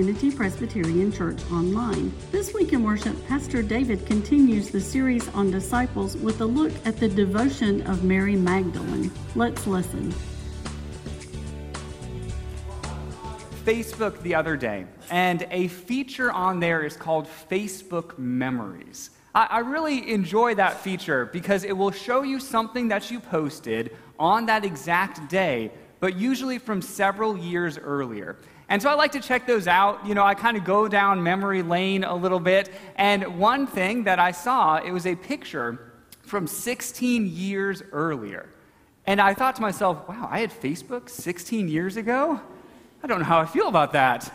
Unity Presbyterian Church online. This week in worship, Pastor David continues the series on disciples with a look at the devotion of Mary Magdalene. Let's listen. Facebook the other day, and a feature on there is called Facebook Memories. I, I really enjoy that feature because it will show you something that you posted on that exact day, but usually from several years earlier. And so I like to check those out. You know, I kind of go down memory lane a little bit. And one thing that I saw, it was a picture from 16 years earlier. And I thought to myself, wow, I had Facebook 16 years ago? I don't know how I feel about that.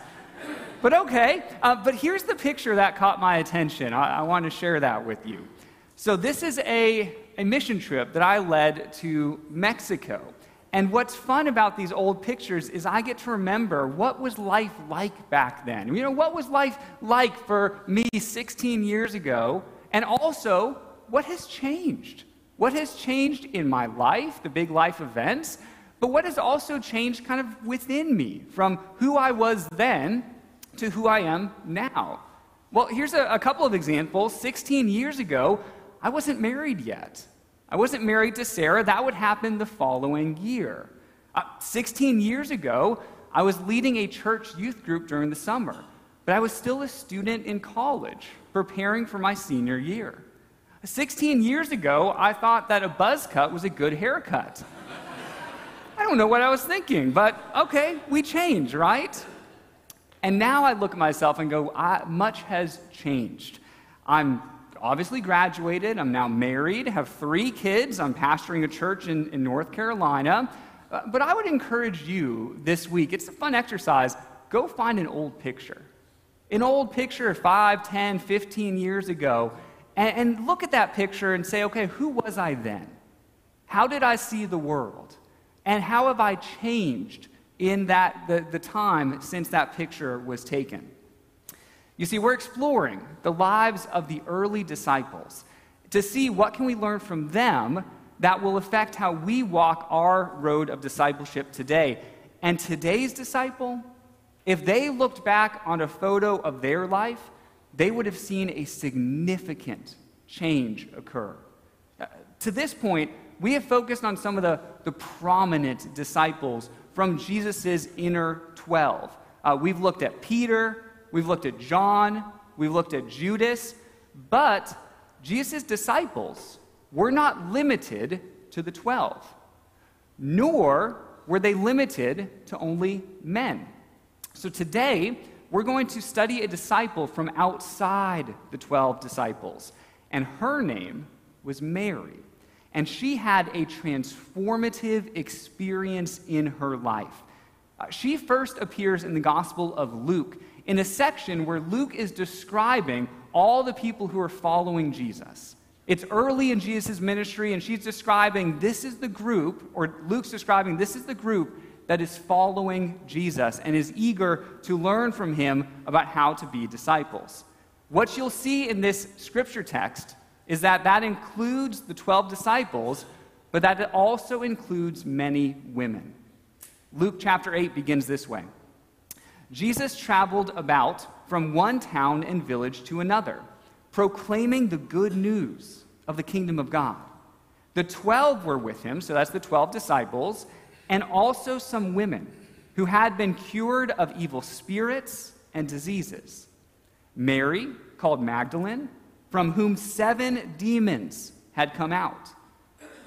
But okay, uh, but here's the picture that caught my attention. I, I want to share that with you. So, this is a, a mission trip that I led to Mexico. And what's fun about these old pictures is I get to remember what was life like back then. You know, what was life like for me 16 years ago? And also, what has changed? What has changed in my life, the big life events? But what has also changed kind of within me from who I was then to who I am now? Well, here's a, a couple of examples. 16 years ago, I wasn't married yet. I wasn't married to Sarah. That would happen the following year. Uh, 16 years ago, I was leading a church youth group during the summer, but I was still a student in college, preparing for my senior year. 16 years ago, I thought that a buzz cut was a good haircut. I don't know what I was thinking, but okay, we change, right? And now I look at myself and go, much has changed. I'm obviously graduated. I'm now married, have three kids. I'm pastoring a church in, in North Carolina. Uh, but I would encourage you this week, it's a fun exercise. Go find an old picture. An old picture 5, 10, 15 years ago, and, and look at that picture and say, okay, who was I then? How did I see the world? And how have I changed in that, the, the time since that picture was taken? You see, we're exploring the lives of the early disciples to see what can we learn from them that will affect how we walk our road of discipleship today. And today's disciple, if they looked back on a photo of their life, they would have seen a significant change occur. Uh, to this point, we have focused on some of the, the prominent disciples from Jesus' inner 12. Uh, we've looked at Peter, we've looked at John, we've looked at Judas, but Jesus' disciples were not limited to the 12, nor were they limited to only men. So today, we're going to study a disciple from outside the 12 disciples, and her name was Mary and she had a transformative experience in her life. Uh, she first appears in the Gospel of Luke in a section where Luke is describing all the people who are following Jesus. It's early in Jesus' ministry, and she's describing this is the group, or Luke's describing this is the group that is following Jesus and is eager to learn from him about how to be disciples. What you'll see in this scripture text is that that includes the 12 disciples, but that it also includes many women. Luke chapter 8 begins this way Jesus traveled about from one town and village to another, proclaiming the good news of the kingdom of God. The 12 were with him, so that's the 12 disciples, and also some women who had been cured of evil spirits and diseases. Mary, called Magdalene, from whom seven demons had come out.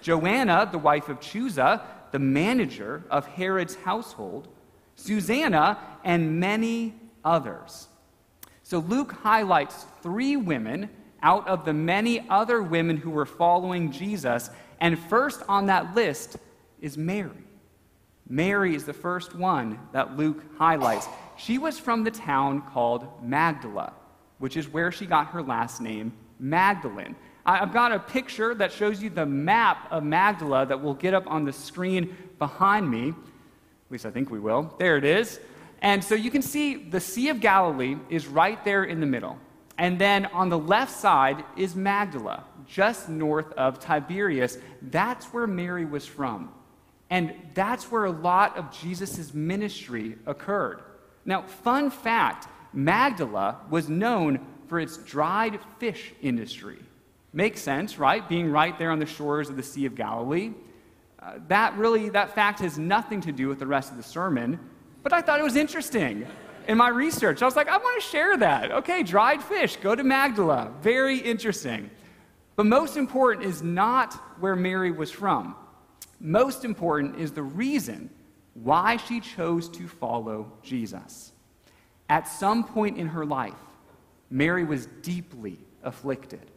Joanna, the wife of Chuza, the manager of Herod's household, Susanna, and many others. So Luke highlights three women out of the many other women who were following Jesus, and first on that list is Mary. Mary is the first one that Luke highlights. She was from the town called Magdala which is where she got her last name, Magdalene. I've got a picture that shows you the map of Magdala that we'll get up on the screen behind me. At least I think we will. There it is. And so you can see the Sea of Galilee is right there in the middle. And then on the left side is Magdala, just north of Tiberias. That's where Mary was from. And that's where a lot of Jesus' ministry occurred. Now, fun fact Magdala was known for its dried fish industry. Makes sense, right? Being right there on the shores of the Sea of Galilee. Uh, that really, that fact has nothing to do with the rest of the sermon, but I thought it was interesting. In my research, I was like, I want to share that. Okay, dried fish, go to Magdala. Very interesting. But most important is not where Mary was from. Most important is the reason why she chose to follow Jesus. At some point in her life, Mary was deeply afflicted.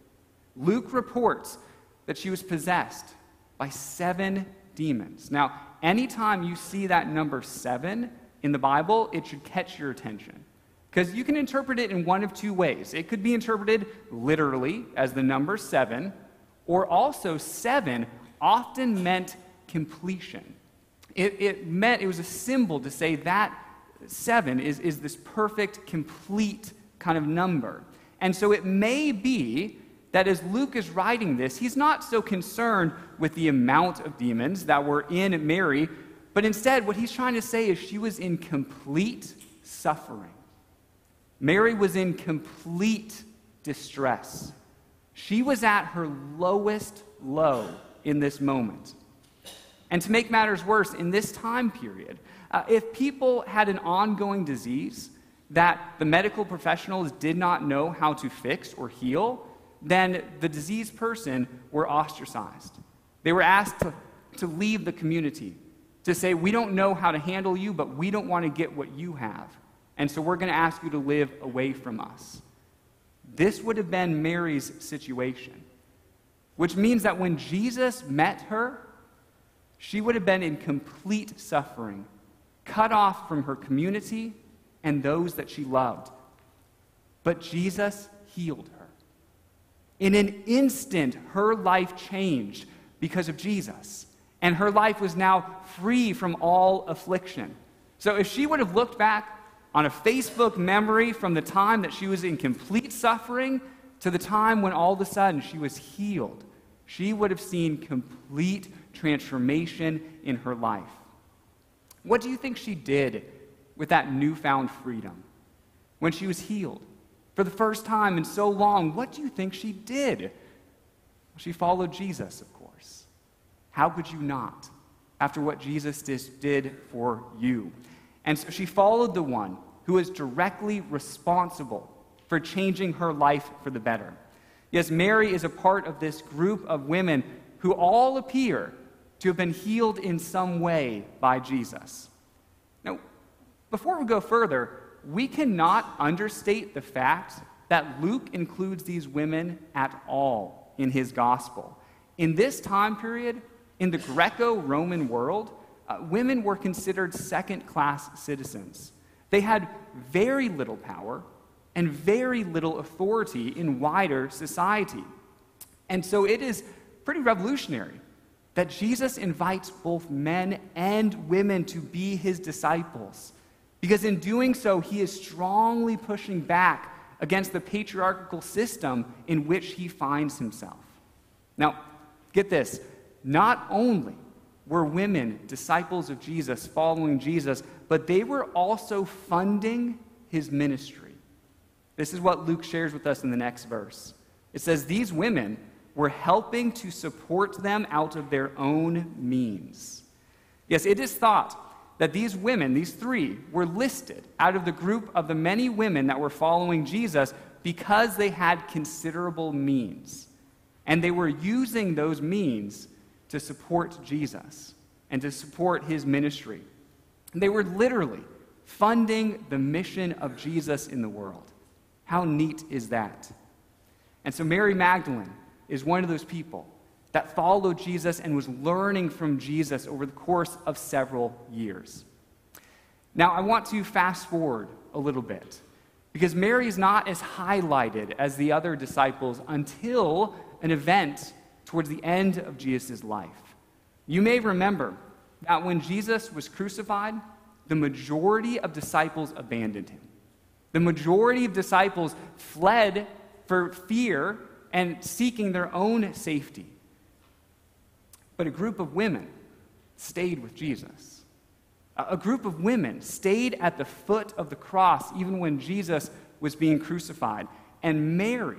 Luke reports that she was possessed by seven demons. Now, anytime you see that number seven in the Bible, it should catch your attention. Because you can interpret it in one of two ways. It could be interpreted literally as the number seven, or also seven often meant completion. It, it meant, it was a symbol to say that seven is, is this perfect, complete kind of number. And so it may be that as Luke is writing this, he's not so concerned with the amount of demons that were in Mary, but instead, what he's trying to say is she was in complete suffering. Mary was in complete distress. She was at her lowest low in this moment. And to make matters worse, in this time period, uh, if people had an ongoing disease that the medical professionals did not know how to fix or heal, then the diseased person were ostracized. They were asked to, to leave the community, to say, We don't know how to handle you, but we don't want to get what you have. And so we're going to ask you to live away from us. This would have been Mary's situation, which means that when Jesus met her, she would have been in complete suffering, cut off from her community and those that she loved. But Jesus healed her. In an instant, her life changed because of Jesus, and her life was now free from all affliction. So if she would have looked back on a Facebook memory from the time that she was in complete suffering to the time when all of a sudden she was healed, she would have seen complete transformation in her life. What do you think she did with that newfound freedom when she was healed? For the first time in so long, what do you think she did? She followed Jesus, of course. How could you not, after what Jesus did for you? And so she followed the one who is directly responsible for changing her life for the better. Yes, Mary is a part of this group of women who all appear to have been healed in some way by Jesus. Now, before we go further, we cannot understate the fact that Luke includes these women at all in his gospel. In this time period, in the Greco Roman world, uh, women were considered second class citizens. They had very little power and very little authority in wider society. And so it is pretty revolutionary that Jesus invites both men and women to be his disciples. Because in doing so, he is strongly pushing back against the patriarchal system in which he finds himself. Now, get this not only were women disciples of Jesus, following Jesus, but they were also funding his ministry. This is what Luke shares with us in the next verse. It says, These women were helping to support them out of their own means. Yes, it is thought that these women, these three, were listed out of the group of the many women that were following Jesus because they had considerable means. And they were using those means to support Jesus and to support his ministry. They were literally funding the mission of Jesus in the world. How neat is that? And so Mary Magdalene is one of those people that followed Jesus and was learning from Jesus over the course of several years. Now, I want to fast forward a little bit because Mary is not as highlighted as the other disciples until an event towards the end of Jesus' life. You may remember that when Jesus was crucified, the majority of disciples abandoned him. The majority of disciples fled for fear and seeking their own safety. But a group of women stayed with Jesus. a group of women stayed at the foot of the cross even when Jesus was being crucified. And Mary,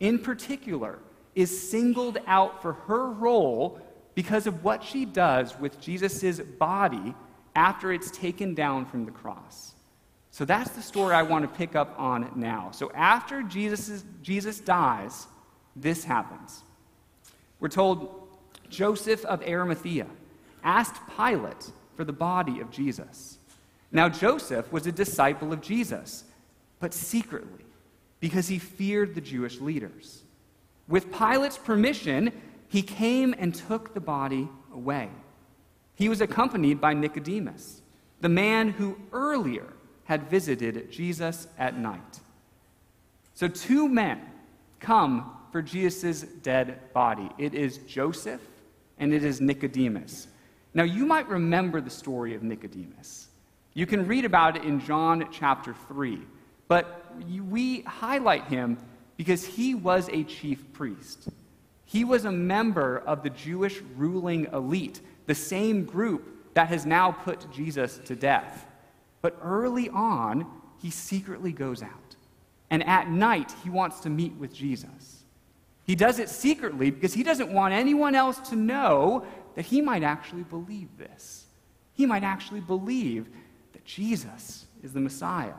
in particular, is singled out for her role because of what she does with Jesus' body after it's taken down from the cross. So that's the story I want to pick up on now. So after Jesus, Jesus dies, this happens. We're told Joseph of Arimathea asked Pilate for the body of Jesus. Now, Joseph was a disciple of Jesus, but secretly, because he feared the Jewish leaders. With Pilate's permission, he came and took the body away. He was accompanied by Nicodemus, the man who earlier had visited Jesus at night. So, two men come for Jesus' dead body it is Joseph and it is Nicodemus. Now, you might remember the story of Nicodemus. You can read about it in John chapter 3, but we highlight him because he was a chief priest. He was a member of the Jewish ruling elite, the same group that has now put Jesus to death. But early on, he secretly goes out. And at night, he wants to meet with Jesus. He does it secretly because he doesn't want anyone else to know that he might actually believe this. He might actually believe that Jesus is the Messiah.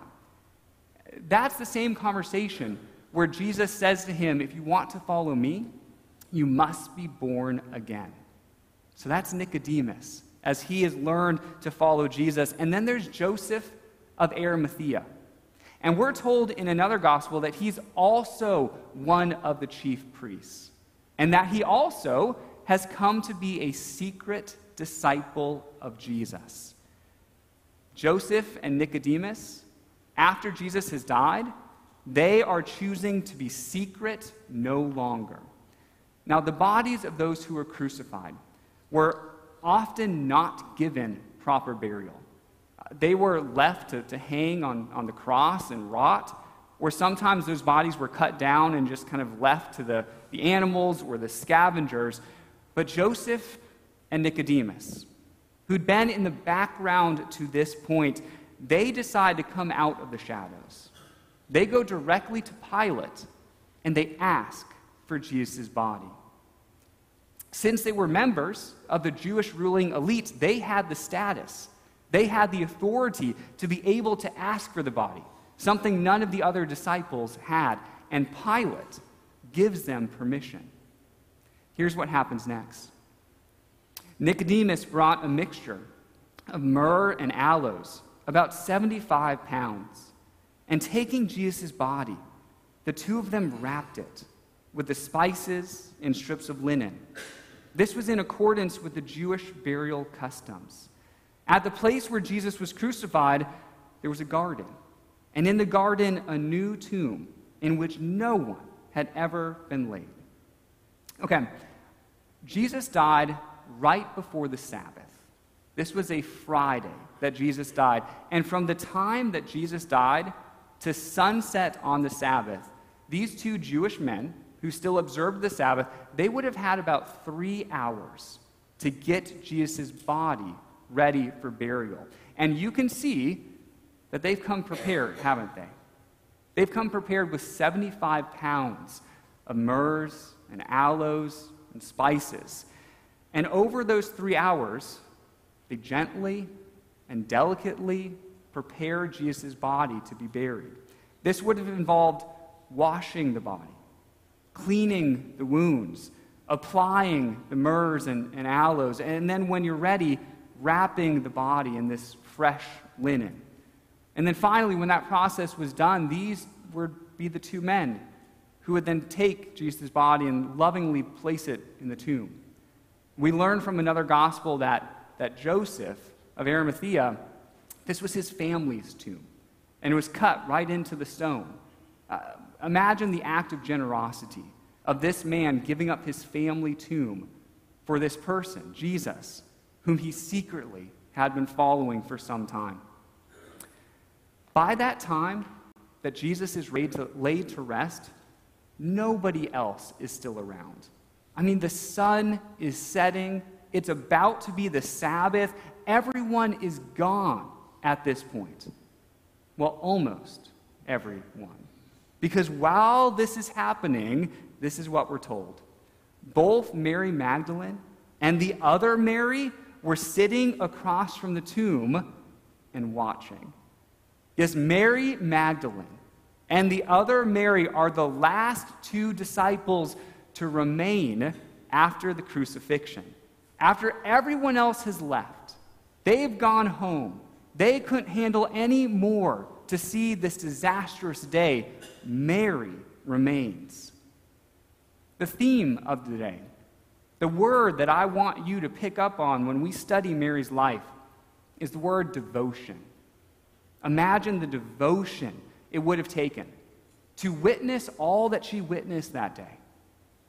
That's the same conversation where Jesus says to him, If you want to follow me, you must be born again. So that's Nicodemus, as he has learned to follow Jesus. And then there's Joseph of Arimathea. And we're told in another gospel that he's also one of the chief priests, and that he also has come to be a secret disciple of Jesus. Joseph and Nicodemus, after Jesus has died, they are choosing to be secret no longer. Now, the bodies of those who were crucified were often not given proper burial. They were left to, to hang on, on the cross and rot, or sometimes those bodies were cut down and just kind of left to the, the animals or the scavengers. But Joseph and Nicodemus, who'd been in the background to this point, they decide to come out of the shadows. They go directly to Pilate and they ask for Jesus' body. Since they were members of the Jewish ruling elite, they had the status, they had the authority to be able to ask for the body, something none of the other disciples had. And Pilate gives them permission. Here's what happens next Nicodemus brought a mixture of myrrh and aloes, about 75 pounds. And taking Jesus' body, the two of them wrapped it with the spices and strips of linen. This was in accordance with the Jewish burial customs. At the place where Jesus was crucified, there was a garden, and in the garden, a new tomb in which no one had ever been laid. Okay, Jesus died right before the Sabbath. This was a Friday that Jesus died. And from the time that Jesus died to sunset on the Sabbath, these two Jewish men who still observed the Sabbath, they would have had about three hours to get Jesus' body ready for burial. And you can see that they've come prepared, haven't they? They've come prepared with 75 pounds of myrrhs and aloes and spices. And over those three hours, they gently and delicately prepare Jesus' body to be buried. This would have involved washing the body, cleaning the wounds, applying the myrrhs and, and aloes, and then when you're ready, wrapping the body in this fresh linen. And then finally, when that process was done, these would be the two men who would then take Jesus' body and lovingly place it in the tomb. We learn from another gospel that, that Joseph of Arimathea, this was his family's tomb, and it was cut right into the stone. Uh, imagine the act of generosity of this man giving up his family tomb for this person, Jesus, whom he secretly had been following for some time. By that time that Jesus is laid to, laid to rest, nobody else is still around. I mean, the sun is setting It's about to be the Sabbath. Everyone is gone at this point. Well, almost everyone. Because while this is happening, this is what we're told. Both Mary Magdalene and the other Mary were sitting across from the tomb and watching. Yes, Mary Magdalene and the other Mary are the last two disciples to remain after the crucifixion. After everyone else has left, they've gone home. They couldn't handle any more to see this disastrous day. Mary remains. The theme of the day, the word that I want you to pick up on when we study Mary's life, is the word devotion. Imagine the devotion it would have taken to witness all that she witnessed that day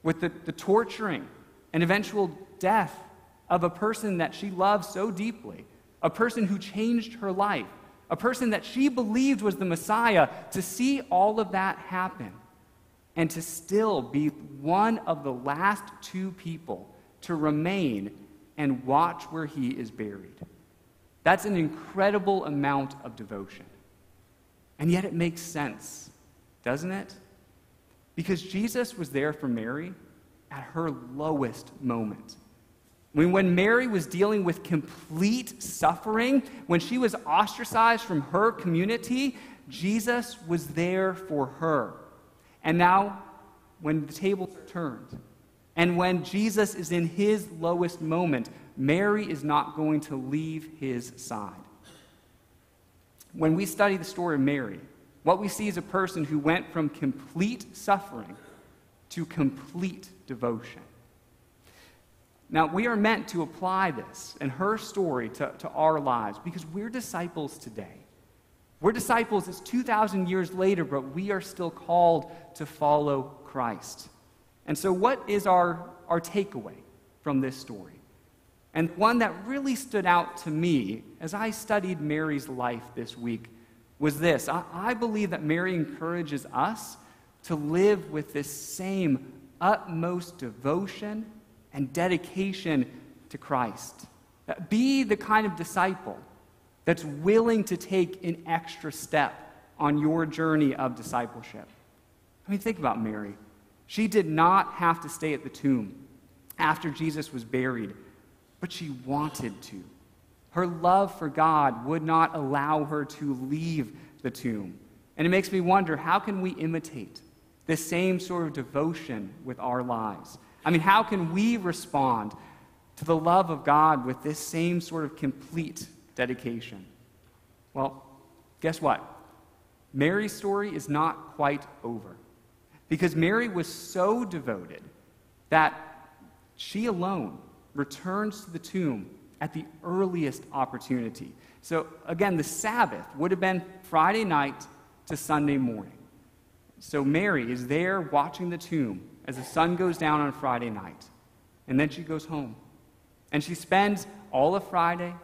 with the, the torturing and eventual death of a person that she loved so deeply, a person who changed her life, a person that she believed was the Messiah, to see all of that happen and to still be one of the last two people to remain and watch where he is buried. That's an incredible amount of devotion. And yet it makes sense, doesn't it? Because Jesus was there for Mary at her lowest moment. When, Mary was dealing with complete suffering, when she was ostracized from her community, Jesus was there for her. And now, when the tables are turned, and when Jesus is in his lowest moment, Mary is not going to leave his side. When we study the story of Mary, what we see is a person who went from complete suffering to complete devotion. Now, we are meant to apply this and her story to, to our lives because we're disciples today. We're disciples, it's 2,000 years later, but we are still called to follow Christ. And so, what is our, our takeaway from this story? And one that really stood out to me as I studied Mary's life this week was this I, I believe that Mary encourages us to live with this same utmost devotion and dedication to Christ. Be the kind of disciple that's willing to take an extra step on your journey of discipleship. I mean, think about Mary. She did not have to stay at the tomb after Jesus was buried, but she wanted to. Her love for God would not allow her to leave the tomb. And it makes me wonder how can we imitate the same sort of devotion with our lives? I mean, how can we respond to the love of God with this same sort of complete dedication? Well, guess what? Mary's story is not quite over. Because Mary was so devoted that she alone returns to the tomb at the earliest opportunity. So, again, the Sabbath would have been Friday night to Sunday morning. So, Mary is there watching the tomb as the sun goes down on Friday night. And then she goes home. And she spends all of Friday,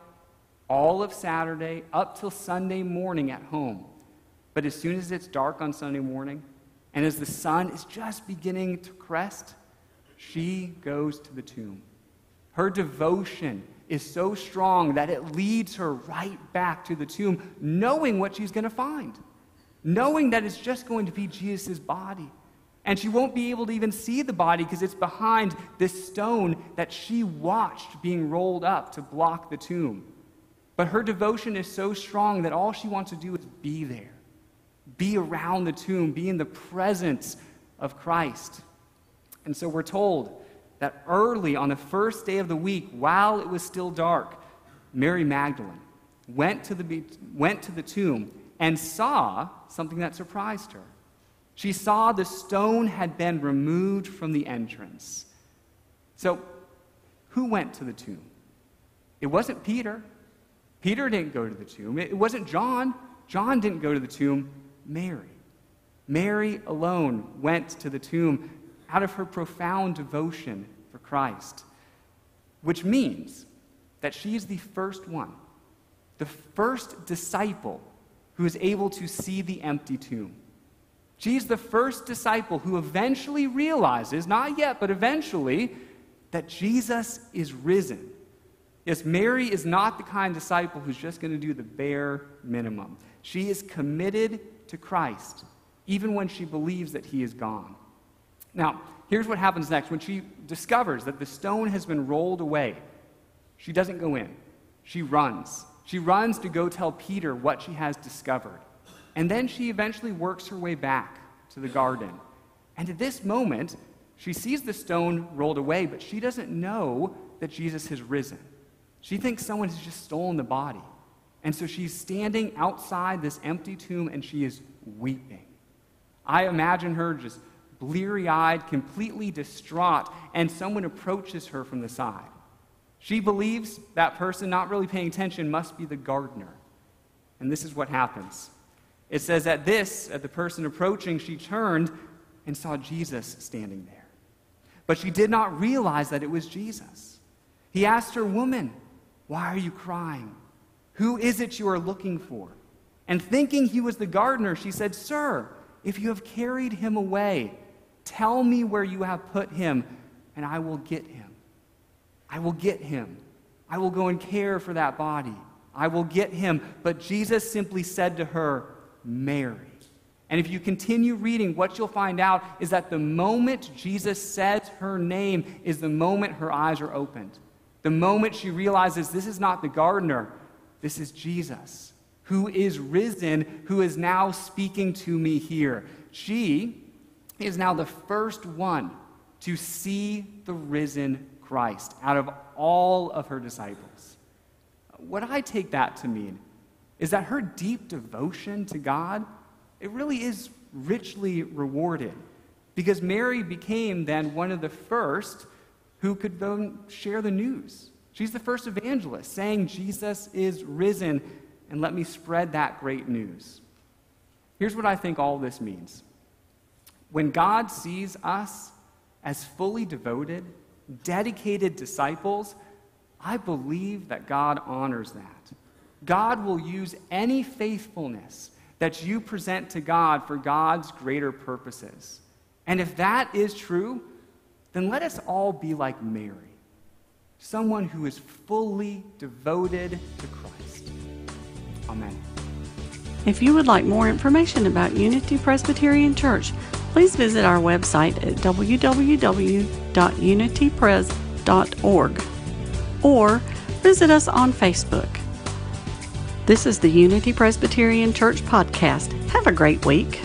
all of Saturday, up till Sunday morning at home. But as soon as it's dark on Sunday morning, and as the sun is just beginning to crest, she goes to the tomb. Her devotion is so strong that it leads her right back to the tomb, knowing what she's going to find, knowing that it's just going to be Jesus' body. And she won't be able to even see the body because it's behind this stone that she watched being rolled up to block the tomb. But her devotion is so strong that all she wants to do is be there, be around the tomb, be in the presence of Christ. And so we're told that early on the first day of the week, while it was still dark, Mary Magdalene went to the, went to the tomb and saw something that surprised her. She saw the stone had been removed from the entrance. So, who went to the tomb? It wasn't Peter. Peter didn't go to the tomb. It wasn't John. John didn't go to the tomb. Mary. Mary alone went to the tomb out of her profound devotion for Christ, which means that she is the first one, the first disciple who is able to see the empty tomb. She's the first disciple who eventually realizes, not yet, but eventually, that Jesus is risen. Yes, Mary is not the kind of disciple who's just going to do the bare minimum. She is committed to Christ, even when she believes that he is gone. Now, here's what happens next. When she discovers that the stone has been rolled away, she doesn't go in. She runs. She runs to go tell Peter what she has discovered. And then she eventually works her way back to the garden. And at this moment, she sees the stone rolled away, but she doesn't know that Jesus has risen. She thinks someone has just stolen the body. And so she's standing outside this empty tomb and she is weeping. I imagine her just bleary eyed, completely distraught, and someone approaches her from the side. She believes that person not really paying attention must be the gardener. And this is what happens. It says, At this, at the person approaching, she turned and saw Jesus standing there. But she did not realize that it was Jesus. He asked her, Woman, why are you crying? Who is it you are looking for? And thinking he was the gardener, she said, Sir, if you have carried him away, tell me where you have put him, and I will get him. I will get him. I will go and care for that body. I will get him. But Jesus simply said to her, Mary. And if you continue reading, what you'll find out is that the moment Jesus says her name is the moment her eyes are opened. The moment she realizes this is not the gardener, this is Jesus, who is risen, who is now speaking to me here. She is now the first one to see the risen Christ out of all of her disciples. What I take that to mean is that her deep devotion to God, it really is richly rewarded. Because Mary became then one of the first who could then share the news. She's the first evangelist saying, Jesus is risen, and let me spread that great news. Here's what I think all this means. When God sees us as fully devoted, dedicated disciples, I believe that God honors that. God will use any faithfulness that you present to God for God's greater purposes. And if that is true, then let us all be like Mary, someone who is fully devoted to Christ. Amen. If you would like more information about Unity Presbyterian Church, please visit our website at www.unitypres.org or visit us on Facebook. This is the Unity Presbyterian Church podcast. Have a great week.